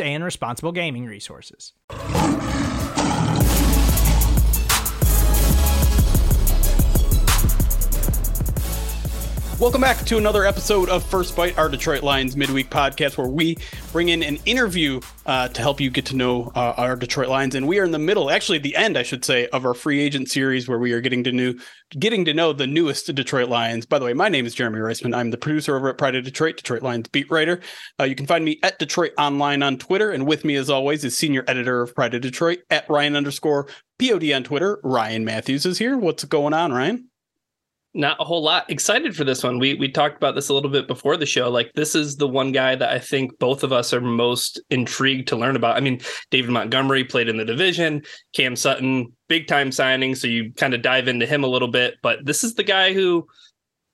and responsible gaming resources. Welcome back to another episode of First Byte, our Detroit Lions midweek podcast, where we bring in an interview uh, to help you get to know uh, our Detroit Lions. And we are in the middle, actually, the end, I should say, of our free agent series, where we are getting to new, getting to know the newest Detroit Lions. By the way, my name is Jeremy Reisman. I'm the producer over at Pride of Detroit, Detroit Lions beat writer. Uh, you can find me at DetroitOnLion on Twitter, and with me, as always, is senior editor of Pride of Detroit at Ryan underscore Pod on Twitter. Ryan Matthews is here. What's going on, Ryan? Not a whole lot excited for this one. We we talked about this a little bit before the show. Like this is the one guy that I think both of us are most intrigued to learn about. I mean, David Montgomery played in the division, Cam Sutton, big time signing, so you kind of dive into him a little bit, but this is the guy who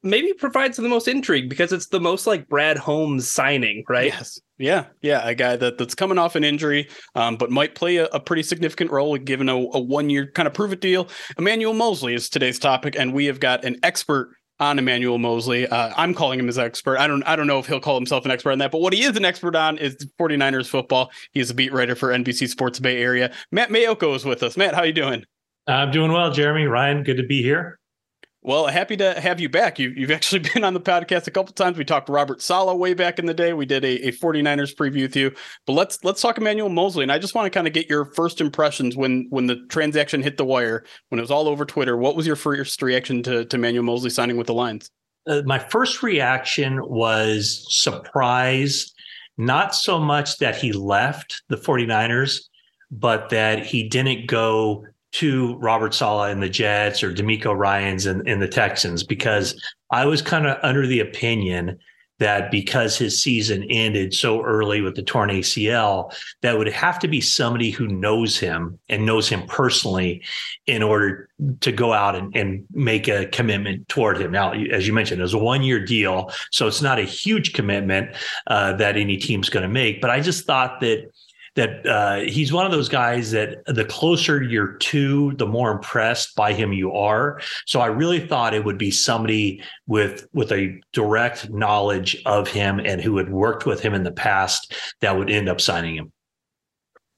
maybe provides the most intrigue because it's the most like Brad Holmes signing, right? Yes. Yeah, yeah, a guy that, that's coming off an injury, um, but might play a, a, pretty significant role given a, a one year kind of prove it deal. Emmanuel Moseley is today's topic, and we have got an expert on Emmanuel Moseley. Uh, I'm calling him his expert. I don't I don't know if he'll call himself an expert on that, but what he is an expert on is 49ers football. He's a beat writer for NBC Sports Bay Area. Matt Maiocco is with us. Matt, how are you doing? I'm doing well, Jeremy. Ryan, good to be here. Well, happy to have you back. You, have actually been on the podcast a couple times. We talked to Robert Saleh way back in the day. We did a, a 49ers preview with you. But let's let's talk Emmanuel Moseley. And I just want to kind of get your first impressions when when the transaction hit the wire, when it was all over Twitter. What was your first reaction to, to Emmanuel Moseley signing with the Lions? Uh, my first reaction was surprise, not so much that he left the 49ers, but that he didn't go to Robert Saleh and the Jets or DeMeco Ryans and, and the Texans because I was kind of under the opinion that because his season ended so early with the torn ACL, that would have to be somebody who knows him and knows him personally in order to go out and, and make a commitment toward him. Now, as you mentioned, it was a one year deal. So it's not a huge commitment uh, that any team's going to make. But I just thought that that uh, he's one of those guys that the closer you're to, the more impressed by him you are. So I really thought it would be somebody with with a direct knowledge of him and who had worked with him in the past that would end up signing him.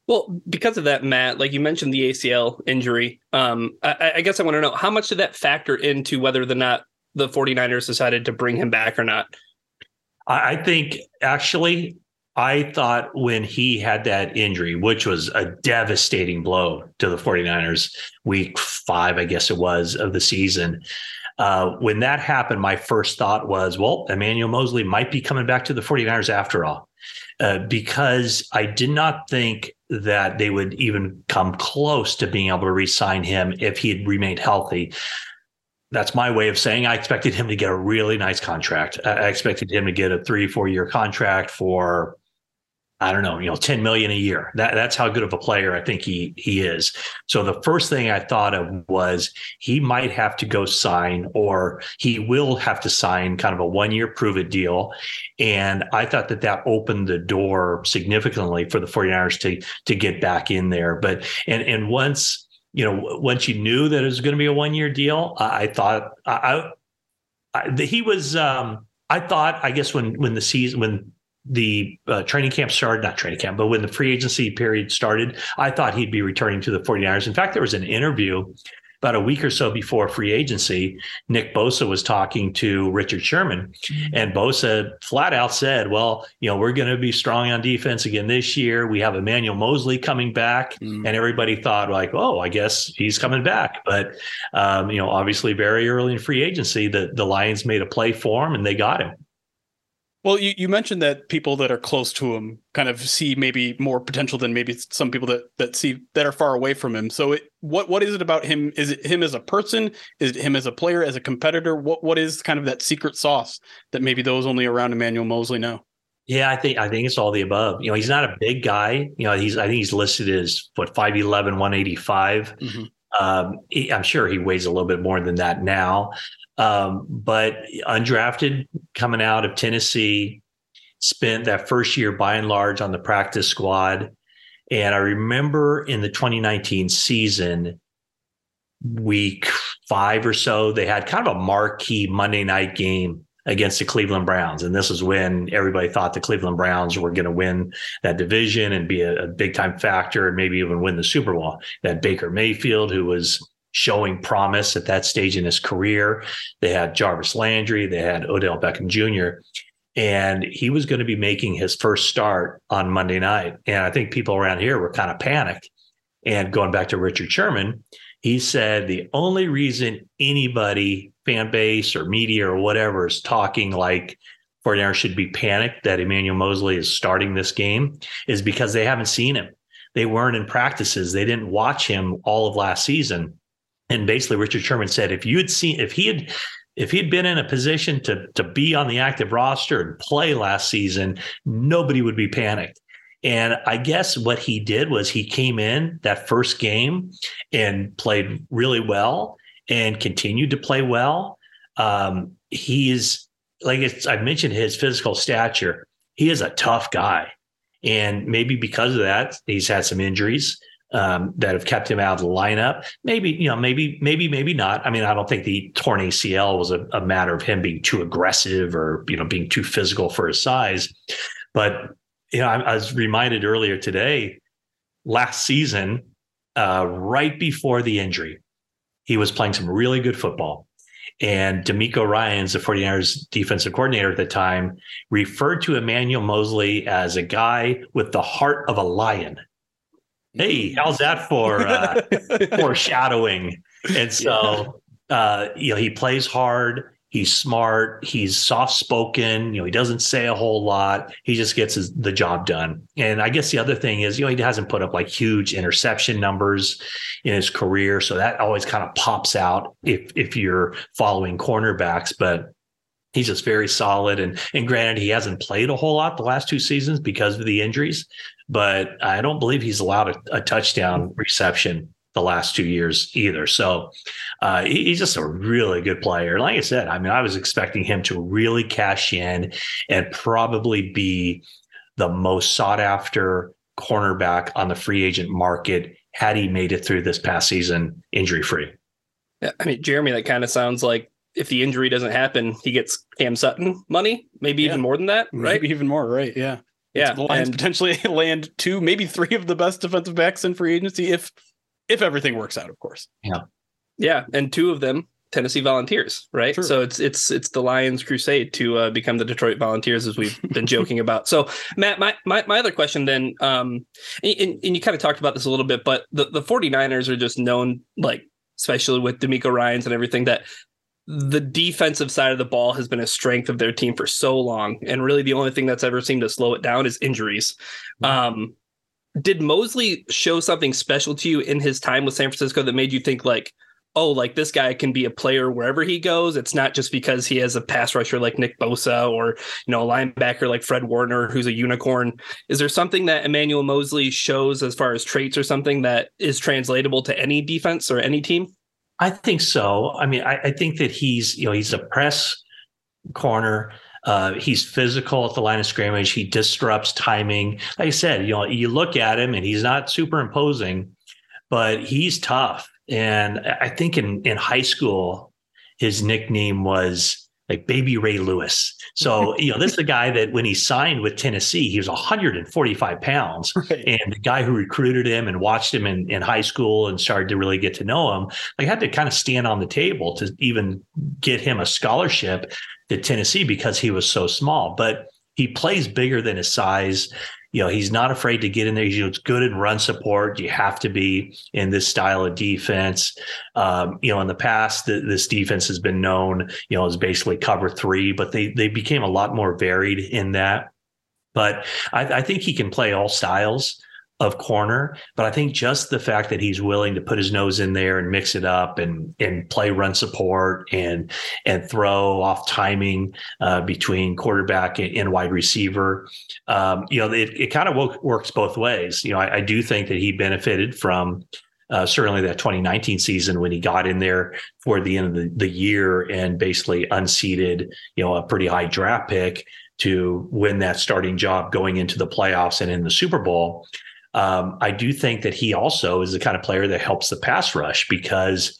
Well, because of that, Matt, like you mentioned the ACL injury, um, I, I guess I want to know how much did that factor into whether or not the 49ers decided to bring him back or not? I think actually I thought when he had that injury, which was a devastating blow to the 49ers, week five, I guess it was, of the season. Uh, when that happened, my first thought was, well, Emmanuel Moseley might be coming back to the 49ers after all, uh, because I did not think that they would even come close to being able to re sign him if he had remained healthy that's my way of saying I expected him to get a really nice contract. I expected him to get a three, four year contract for I don't know, you know, 10 million a year. That, that's how good of a player I think he he is. So the first thing I thought of was he might have to go sign or he will have to sign kind of a one year prove it deal. And I thought that that opened the door significantly for the 49ers to to get back in there. But and and once, you know, once you knew that it was going to be a one year deal, I, I thought I, I, he was um I thought, I guess when when the season when the uh, training camp started, not training camp, but when the free agency period started, I thought he'd be returning to the 49ers. In fact, there was an interview about a week or so before free agency, Nick Bosa was talking to Richard Sherman, and Bosa flat out said, "Well, you know, we're going to be strong on defense again this year. We have Emmanuel Moseley coming back," mm. and everybody thought like, "Oh, I guess he's coming back." But um, you know, obviously, very early in free agency, the the Lions made a play for him and they got him. Well, you, you mentioned that people that are close to him kind of see maybe more potential than maybe some people that that see that are far away from him. So, it, what what is it about him? Is it him as a person? Is it him as a player, as a competitor? What what is kind of that secret sauce that maybe those only around Emmanuel Moseley know? Yeah, I think I think it's all the above. You know, he's not a big guy. You know, he's I think he's listed as what 5'11", 185. Mm-hmm. Um, he, I'm sure he weighs a little bit more than that now. Um, but undrafted coming out of Tennessee, spent that first year by and large on the practice squad. And I remember in the 2019 season, week five or so, they had kind of a marquee Monday night game against the Cleveland Browns. And this is when everybody thought the Cleveland Browns were going to win that division and be a, a big time factor and maybe even win the Super Bowl. That Baker Mayfield, who was showing promise at that stage in his career. They had Jarvis Landry, they had Odell Beckham Jr. And he was going to be making his first start on Monday night. And I think people around here were kind of panicked. And going back to Richard Sherman, he said the only reason anybody, fan base or media or whatever, is talking like 49ers should be panicked that Emmanuel Moseley is starting this game is because they haven't seen him. They weren't in practices. They didn't watch him all of last season. And basically, Richard Sherman said, if you had seen, if he had, if he'd been in a position to to be on the active roster and play last season, nobody would be panicked. And I guess what he did was he came in that first game and played really well and continued to play well. Um, he's like I mentioned his physical stature. He is a tough guy, and maybe because of that, he's had some injuries um, that have kept him out of the lineup. Maybe, you know, maybe, maybe, maybe not. I mean, I don't think the torn ACL was a, a matter of him being too aggressive or, you know, being too physical for his size. But, you know, I, I was reminded earlier today, last season, uh, right before the injury, he was playing some really good football. And DeMeco Ryans, the 49ers defensive coordinator at the time, referred to Emmanuel Moseley as a guy with the heart of a lion. Hey, how's that for uh, foreshadowing? And so, uh, you know, he plays hard. He's smart. He's soft spoken. You know, he doesn't say a whole lot. He just gets his, the job done. And I guess the other thing is, you know, he hasn't put up like huge interception numbers in his career, so that always kind of pops out if if you're following cornerbacks. But he's just very solid. And and granted, he hasn't played a whole lot the last two seasons because of the injuries but I don't believe he's allowed a, a touchdown reception the last two years either. So uh, he, he's just a really good player. Like I said, I mean, I was expecting him to really cash in and probably be the most sought after cornerback on the free agent market had he made it through this past season injury free. I mean, Jeremy, that kind of sounds like if the injury doesn't happen, he gets Cam Sutton money, maybe yeah. even more than that, right? Maybe even more, right? Yeah. Yeah, the Lions and, potentially land two, maybe three of the best defensive backs in free agency if if everything works out, of course. Yeah, yeah, and two of them Tennessee Volunteers, right? True. So it's it's it's the Lions crusade to uh, become the Detroit Volunteers, as we've been joking about. So Matt, my my, my other question then, um, and, and you kind of talked about this a little bit, but the, the 49ers are just known, like especially with DeMeco Ryans and everything, that the defensive side of the ball has been a strength of their team for so long. And really the only thing that's ever seemed to slow it down is injuries. Um, did Moseley show something special to you in his time with San Francisco that made you think like, oh, like this guy can be a player wherever he goes. It's not just because he has a pass rusher like Nick Bosa or, you know, a linebacker like Fred Warner, who's a unicorn. Is there something that Emmanuel Moseley shows as far as traits or something that is translatable to any defense or any team? I think so. I mean, I, I think that he's, you know, he's a press corner. Uh, he's physical at the line of scrimmage. He disrupts timing. Like I said, you know, you look at him and he's not super imposing, but he's tough. And I think in in high school, his nickname was like baby Ray Lewis. So, you know, this is a guy that when he signed with Tennessee, he was 145 pounds. Right. And the guy who recruited him and watched him in, in high school and started to really get to know him, like had to kind of stand on the table to even get him a scholarship to Tennessee because he was so small. But he plays bigger than his size you know, he's not afraid to get in there. He's good in run support. You have to be in this style of defense. Um, you know, in the past, the, this defense has been known, you know, as basically cover three, but they they became a lot more varied in that. But I, I think he can play all styles of corner. But I think just the fact that he's willing to put his nose in there and mix it up and and play run support and and throw off timing uh, between quarterback and, and wide receiver, um, you know, it, it kind of works both ways. You know, I, I do think that he benefited from. Uh, certainly that 2019 season when he got in there for the end of the, the year and basically unseated, you know, a pretty high draft pick to win that starting job going into the playoffs and in the Super Bowl. Um, I do think that he also is the kind of player that helps the pass rush because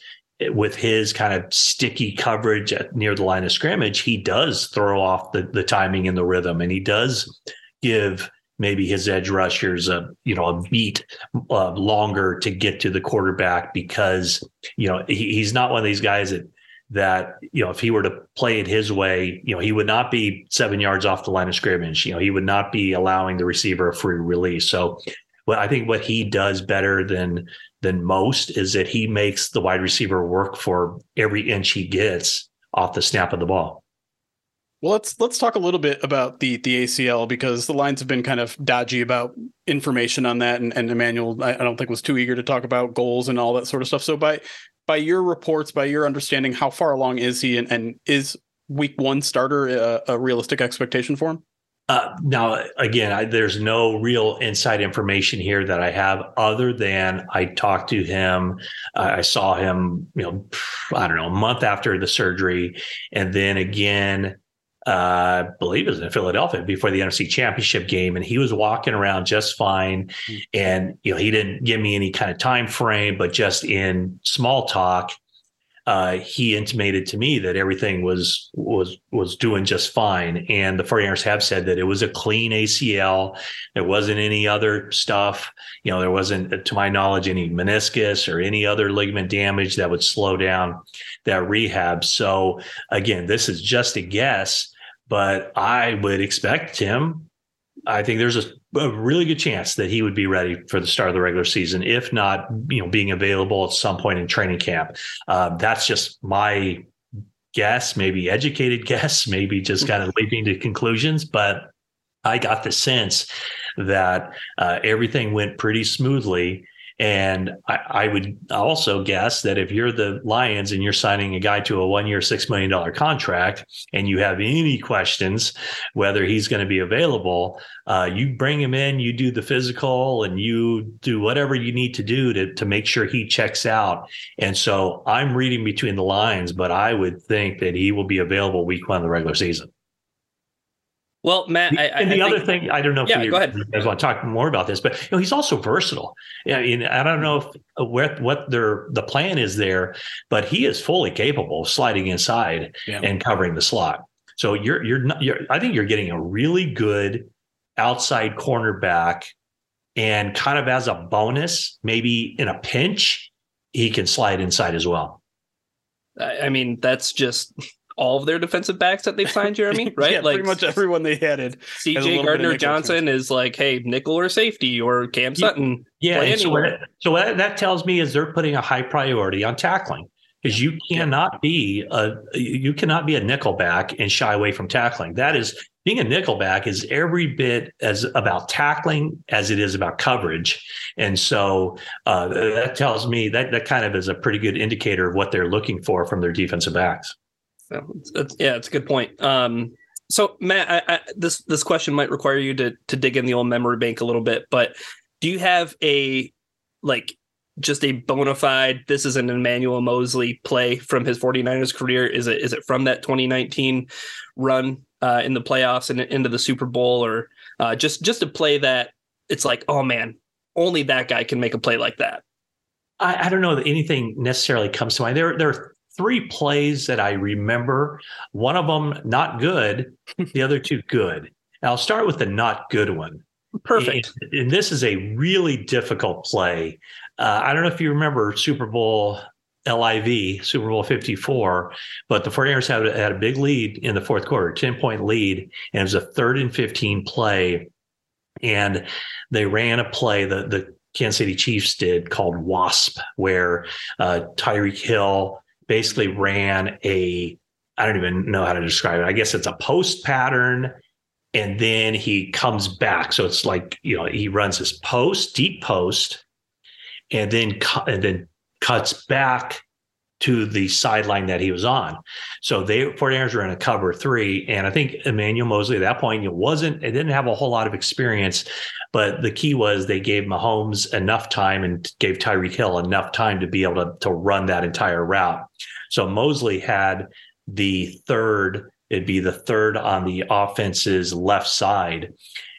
with his kind of sticky coverage near the line of scrimmage, he does throw off the, the timing and the rhythm, and he does give maybe his edge rushers a you know a beat uh, longer to get to the quarterback because you know he, he's not one of these guys that that you know if he were to play it his way you know he would not be seven yards off the line of scrimmage. You know he would not be allowing the receiver a free release. So well, I think what he does better than than most is that he makes the wide receiver work for every inch he gets off the snap of the ball. Well, let's let's talk a little bit about the the ACL because the lines have been kind of dodgy about information on that, and, and Emmanuel, I, I don't think was too eager to talk about goals and all that sort of stuff. So by by your reports, by your understanding, how far along is he, and, and is week one starter a, a realistic expectation for him? Uh, now, again, I, there's no real inside information here that I have, other than I talked to him. Uh, I saw him, you know, I don't know, a month after the surgery, and then again, uh, I believe it was in Philadelphia before the NFC Championship game, and he was walking around just fine. Mm-hmm. And you know, he didn't give me any kind of time frame, but just in small talk, uh, he intimated to me that everything was was was doing just fine. And the 49ers have said that it was a clean ACL. There wasn't any other stuff. You know, there wasn't, to my knowledge, any meniscus or any other ligament damage that would slow down that rehab. So again, this is just a guess, but I would expect him. I think there's a a really good chance that he would be ready for the start of the regular season, if not, you know, being available at some point in training camp. Uh, that's just my guess, maybe educated guess, maybe just kind of leaping to conclusions. But I got the sense that uh, everything went pretty smoothly and I, I, would also guess that if you're the Lions and you're signing a guy to a one year, $6 million contract, and you have any questions whether he's going to be available, uh, you bring him in, you do the physical, and you do whatever you need to do to, to make sure he checks out. And so I'm reading between the lines, but I would think that he will be available week one of the regular season. Well, Matt, I, and the I other think, thing I don't know if yeah, you, go ahead. you guys want to talk more about this, but you know he's also versatile. Yeah, I, mean, I don't know if uh, where what their the plan is there, but he is fully capable of sliding inside yeah. and covering the slot. So you're you're not you're I think you're getting a really good outside cornerback, and kind of as a bonus, maybe in a pinch, he can slide inside as well. I mean, that's just all of their defensive backs that they've signed, Jeremy, right? yeah, like pretty much everyone they added. CJ Gardner Johnson is like, hey, nickel or safety or Cam Sutton. Yeah. yeah so, what, so what that tells me is they're putting a high priority on tackling because you cannot be a you cannot be a nickel back and shy away from tackling. That is being a nickelback is every bit as about tackling as it is about coverage. And so uh, that tells me that that kind of is a pretty good indicator of what they're looking for from their defensive backs. So it's, yeah, it's a good point. Um, so Matt, I, I, this this question might require you to to dig in the old memory bank a little bit, but do you have a like just a bona fide this is an Emmanuel Moseley play from his 49ers career? Is it is it from that 2019 run uh, in the playoffs and into the Super Bowl, or uh, just just a play that it's like, oh man, only that guy can make a play like that? I, I don't know that anything necessarily comes to mind. There there are three plays that I remember. One of them not good, the other two good. And I'll start with the not good one. Perfect. And, and this is a really difficult play. Uh, I don't know if you remember Super Bowl LIV, Super Bowl 54, but the 49ers had, had a big lead in the fourth quarter, 10 point lead, and it was a third and 15 play. And they ran a play, the, the Kansas City Chiefs did called WASP, where uh, Tyreek Hill basically ran a, I don't even know how to describe it. I guess it's a post pattern. And then he comes back. So it's like, you know, he runs his post, deep post, and then, and then cuts back to the sideline that he was on. So they 49ers were in a cover three. And I think Emmanuel Moseley at that point, it wasn't, it didn't have a whole lot of experience, but the key was they gave Mahomes enough time and gave Tyreek Hill enough time to be able to, to run that entire route. So Moseley had the third, it'd be the third on the offense's left side.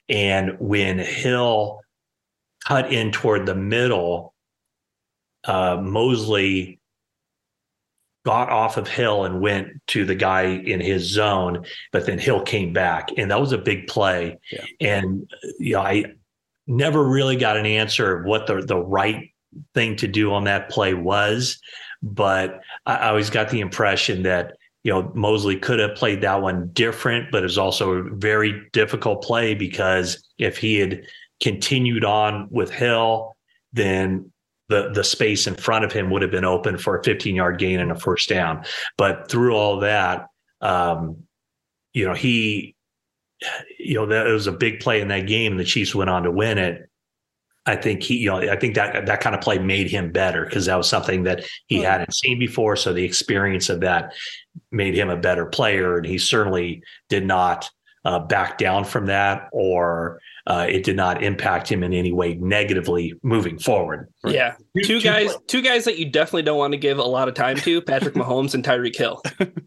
And when Hill cut in toward the middle, uh, Moseley got off of Hill and went to the guy in his zone, but then Hill came back, and that was a big play. Yeah. And you know, I never really got an answer of what the the right thing to do on that play was, but I, I always got the impression that you know Moseley could have played that one different, but it was also a very difficult play because if he had continued on with Hill, then the the space in front of him would have been open for a 15 yard gain and a first down. But through all that, um, you know, he, you know, that it was a big play in that game. The Chiefs went on to win it. I think he, you know, I think that that kind of play made him better because that was something that he hadn't seen before. So the experience of that made him a better player, and he certainly did not uh, back down from that or uh, it did not impact him in any way negatively moving forward. Yeah, two, guys, two guys that you definitely don't want to give a lot of time to: Patrick Mahomes and Tyreek Hill.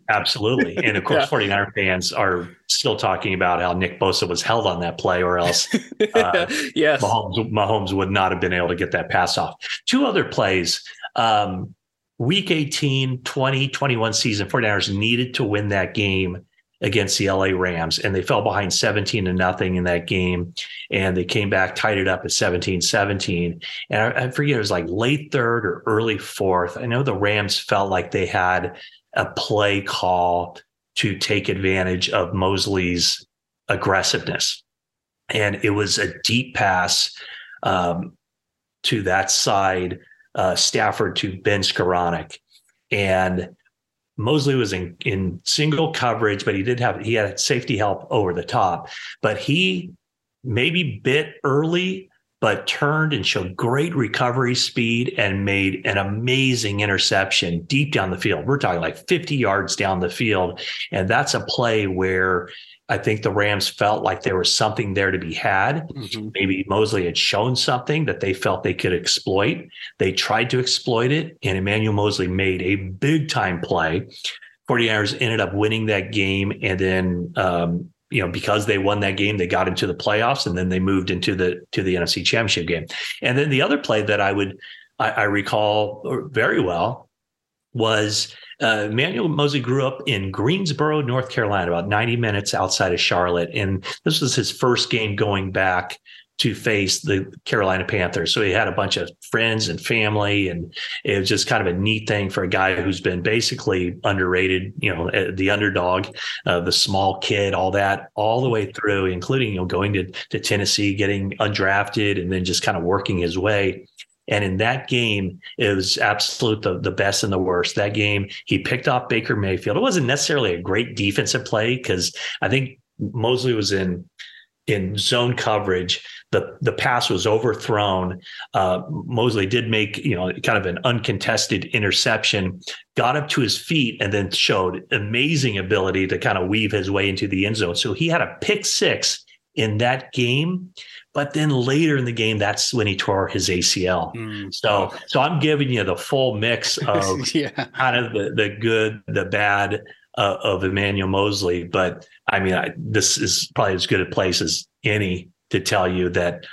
Absolutely, and of course, yeah. 49er fans are still talking about how Nick Bosa was held on that play, or else, uh, yes, Mahomes, Mahomes would not have been able to get that pass off. Two other plays. Um, week 18, 20, 21 season, 49ers needed to win that game against the LA Rams, and they fell behind 17 to nothing in that game. And they came back, tied it up at 17 17. And I, I forget, it was like late third or early fourth. I know the Rams felt like they had a play call to take advantage of Moseley's aggressiveness. And it was a deep pass um, to that side, uh, Stafford to Ben Skowronek. And Moseley was in, in single coverage, but he did have he had safety help over the top. But he maybe bit early, but turned and showed great recovery speed and made an amazing interception deep down the field. We're talking like 50 yards down the field. And that's a play where I think the Rams felt like there was something there to be had. Mm-hmm. Maybe Moseley had shown something that they felt they could exploit. They tried to exploit it, and Emmanuel Moseley made a big time play. 49ers ended up winning that game. And then, um, you know, because they won that game, they got into the playoffs and then they moved into the to the NFC championship game. And then the other play that I would I, I recall very well was uh, Emmanuel Moseley grew up in Greensboro, North Carolina, about 90 minutes outside of Charlotte. And this was his first game going back to face the Carolina Panthers. So he had a bunch of friends and family, and it was just kind of a neat thing for a guy who's been basically underrated, you know, uh, the underdog, uh, the small kid, all that, all the way through, including, you know, going to, to Tennessee, getting undrafted, and then just kind of working his way. And in that game, it was absolute the, the best and the worst. That game, he picked off Baker Mayfield. It wasn't necessarily a great defensive play because I think Moseley was in in zone coverage. The the pass was overthrown. Uh, Moseley did make you know kind of an uncontested interception, got up to his feet, and then showed amazing ability to kind of weave his way into the end zone. So he had a pick six in that game but then later in the game, that's when he tore his ACL. Mm. So, so I'm giving you the full mix of yeah. kind of the, the good, the bad uh, of Emmanuel Moseley. But I mean, I, this is probably as good a place as any to tell you that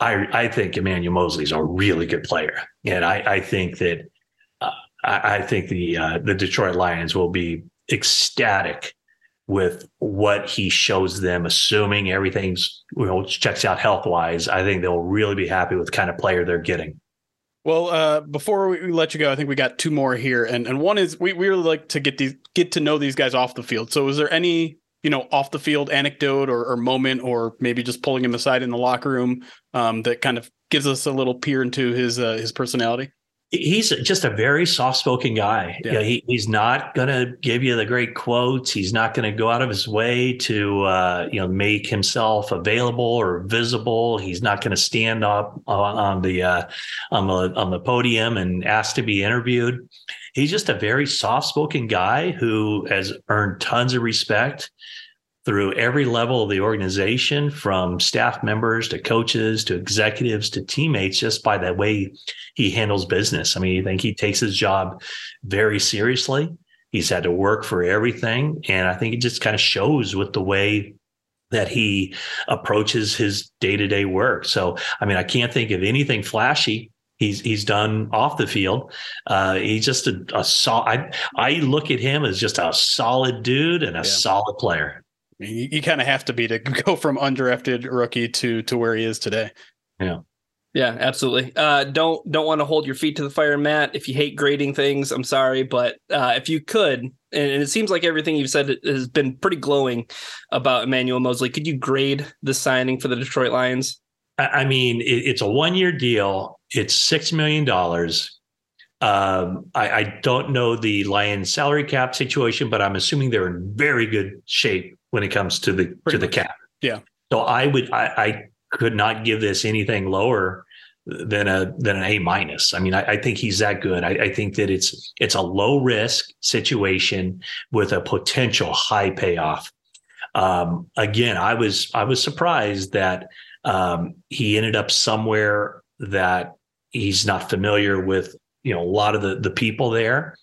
I, I think Emmanuel Moseley is a really good player. And I, I think that uh, I, I think the uh, the Detroit Lions will be ecstatic with what he shows them, assuming everything's you know checks out health wise. I think they'll really be happy with the kind of player they're getting. Well, uh, before we let you go, I think we got two more here, and and one is we, we really like to get these get to know these guys off the field. So, is there any you know off the field anecdote or, or moment, or maybe just pulling him aside in the locker room um, that kind of gives us a little peer into his uh, his personality? He's just a very soft-spoken guy. Yeah. he, he's not going to give you the great quotes. He's not going to go out of his way to uh, you know make himself available or visible. He's not going to stand up on, on the uh, on the on the podium and ask to be interviewed. He's just a very soft-spoken guy who has earned tons of respect through every level of the organization, from staff members to coaches to executives to teammates, just by the way he handles business. I mean, I think he takes his job very seriously. He's had to work for everything. And I think it just kind of shows with the way that he approaches his day-to-day work. So, I mean, I can't think of anything flashy he's he's done off the field. Uh, he's just a, a sol- I, I look at him as just a solid dude and a yeah. solid player. You, you kind of have to be to go from undrafted rookie to to where he is today. Yeah. Yeah, absolutely. Uh, don't don't want to hold your feet to the fire, Matt. If you hate grading things, I'm sorry, but uh, if you could, and, and, it seems like everything you've said has been pretty glowing about Emmanuel Moseley. Could you grade the signing for the Detroit Lions? I mean, it, it's a one year deal. It's six million dollars. Um, I, I don't know the Lions salary cap situation, but I'm assuming they're in very good shape when it comes to the Pretty to the cap. Yeah. So I would I, I could not give this anything lower than a than an A minus. I mean, I, I, think he's that good. I, I, think that it's it's a low risk situation with a potential high payoff. Um, again, I was I was surprised that um, he ended up somewhere that he's not familiar with. You know, a lot of the the people there,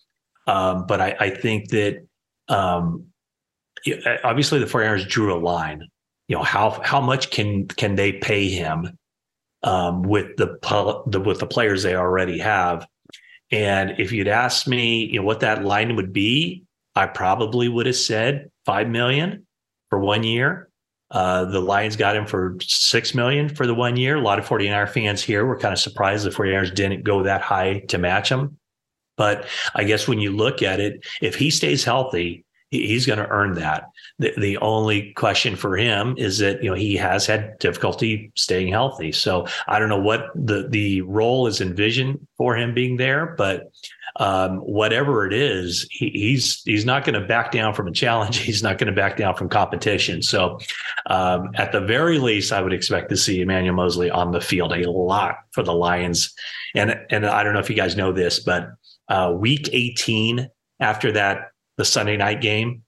um, but I, I think that um, obviously the 49ers drew a line. You know how how much can can they pay him um, with the, the with the players they already have? And if you'd asked me, you know, what that line would be, I probably would have said five million for one year. Uh, the Lions got him for six million for the one year. A lot of 49er fans here were kind of surprised the 49ers didn't go that high to match him. But I guess when you look at it, if he stays healthy, he's going to earn that. The, the only question for him is that you know he has had difficulty staying healthy. So I don't know what the the role is envisioned for him being there, but um, whatever it is, he, he's he's not going to back down from a challenge. He's not going to back down from competition. So, um, at the very least, I would expect to see Emmanuel Moseley on the field a lot for the Lions. And and I don't know if you guys know this, but uh, week 18 after that the Sunday night game,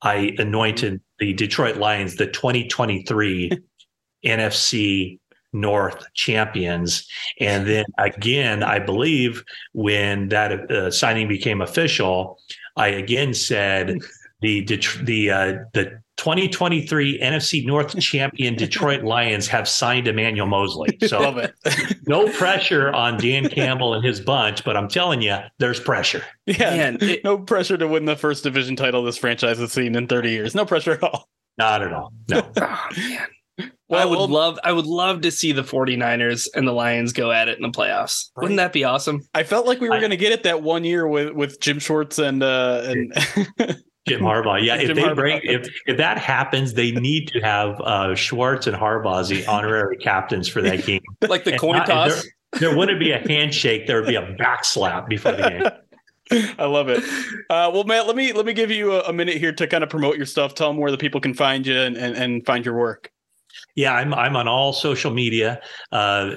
I anointed the Detroit Lions the 2023 NFC North champions. And then again, I believe when that uh, signing became official, I again said the the uh, the 2023 NFC North champion Detroit Lions have signed Emmanuel Moseley. So no pressure on Dan Campbell and his bunch, but I'm telling you, there's pressure. Yeah, Man, it, no pressure to win the first division title this franchise has seen in 30 years. No pressure at all. Not at all. No. oh, man. Well, I would well, love I would love to see the 49ers and the Lions go at it in the playoffs. Right. Wouldn't that be awesome? I felt like we were going to get it that one year with with Jim Schwartz and uh and Jim Harbaugh. Yeah, if they Harbaugh. bring if if that happens, they need to have uh, Schwartz and Harbaugh as the honorary captains for that game. like the coin not, toss. There, there, wouldn't be a handshake. There would be a backslap before the game. I love it. Uh, well, Matt, let me let me give you a, a, minute here to kind of promote your stuff. Tell them where the people can find you and, and, and find your work. Yeah, I'm I'm on all social media, uh,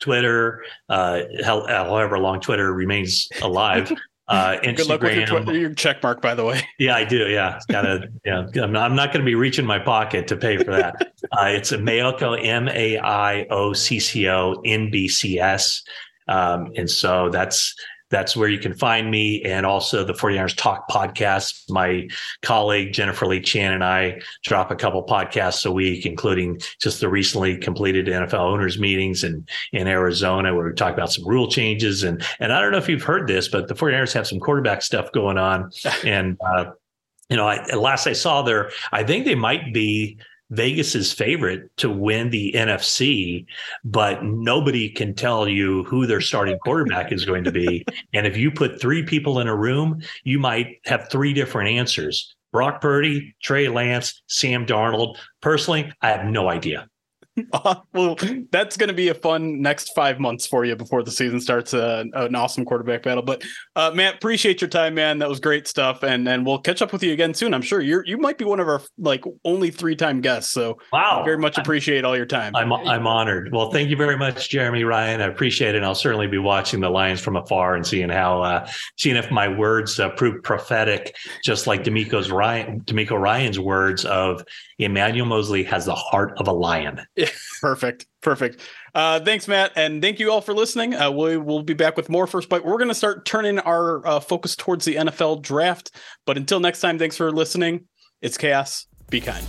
Twitter, uh, however long Twitter remains alive. Uh, Instagram. Good luck with your, tw- your check mark, by the way. Yeah, I do. Yeah, gotta. Yeah, I'm not, I'm not going to be reaching my pocket to pay for that. uh, it's a Maiocco M A I O C C O N B C S, um, and so that's that's where you can find me. And also the 49ers Talk podcast. My colleague, Jennifer Lee Chan, and I drop a couple podcasts a week, including just the recently completed NFL owners meetings in, in Arizona, where we talk about some rule changes. And, and I don't know if you've heard this, but the 49ers have some quarterback stuff going on. and, uh, you know, I, last I saw there, I think they might be Vegas's favorite to win the NFC, but nobody can tell you who their starting quarterback is going to be. And if you put three people in a room, you might have three different answers. Brock Purdy, Trey Lance, Sam Darnold. Personally, I have no idea. Well, that's going to be a fun next five months for you before the season starts. Uh, an awesome quarterback battle. But uh, Matt, appreciate your time, man. That was great stuff, and and we'll catch up with you again soon. I'm sure you're you might be one of our like only three time guests. So wow, very much appreciate all your time. I'm I'm honored. Well, thank you very much, Jeremy Ryan. I appreciate it. And I'll certainly be watching the Lions from afar and seeing how uh, seeing if my words uh, prove prophetic, just like DeMeco's Ryan DeMeco Ryan's words of Emmanuel Moseley has the heart of a lion. perfect. Perfect. Uh, thanks, Matt. And thank you all for listening. Uh, we will be back with more First Byte. We're going to start turning our uh, focus towards the NFL draft. But until next time, thanks for listening. It's chaos. Be kind.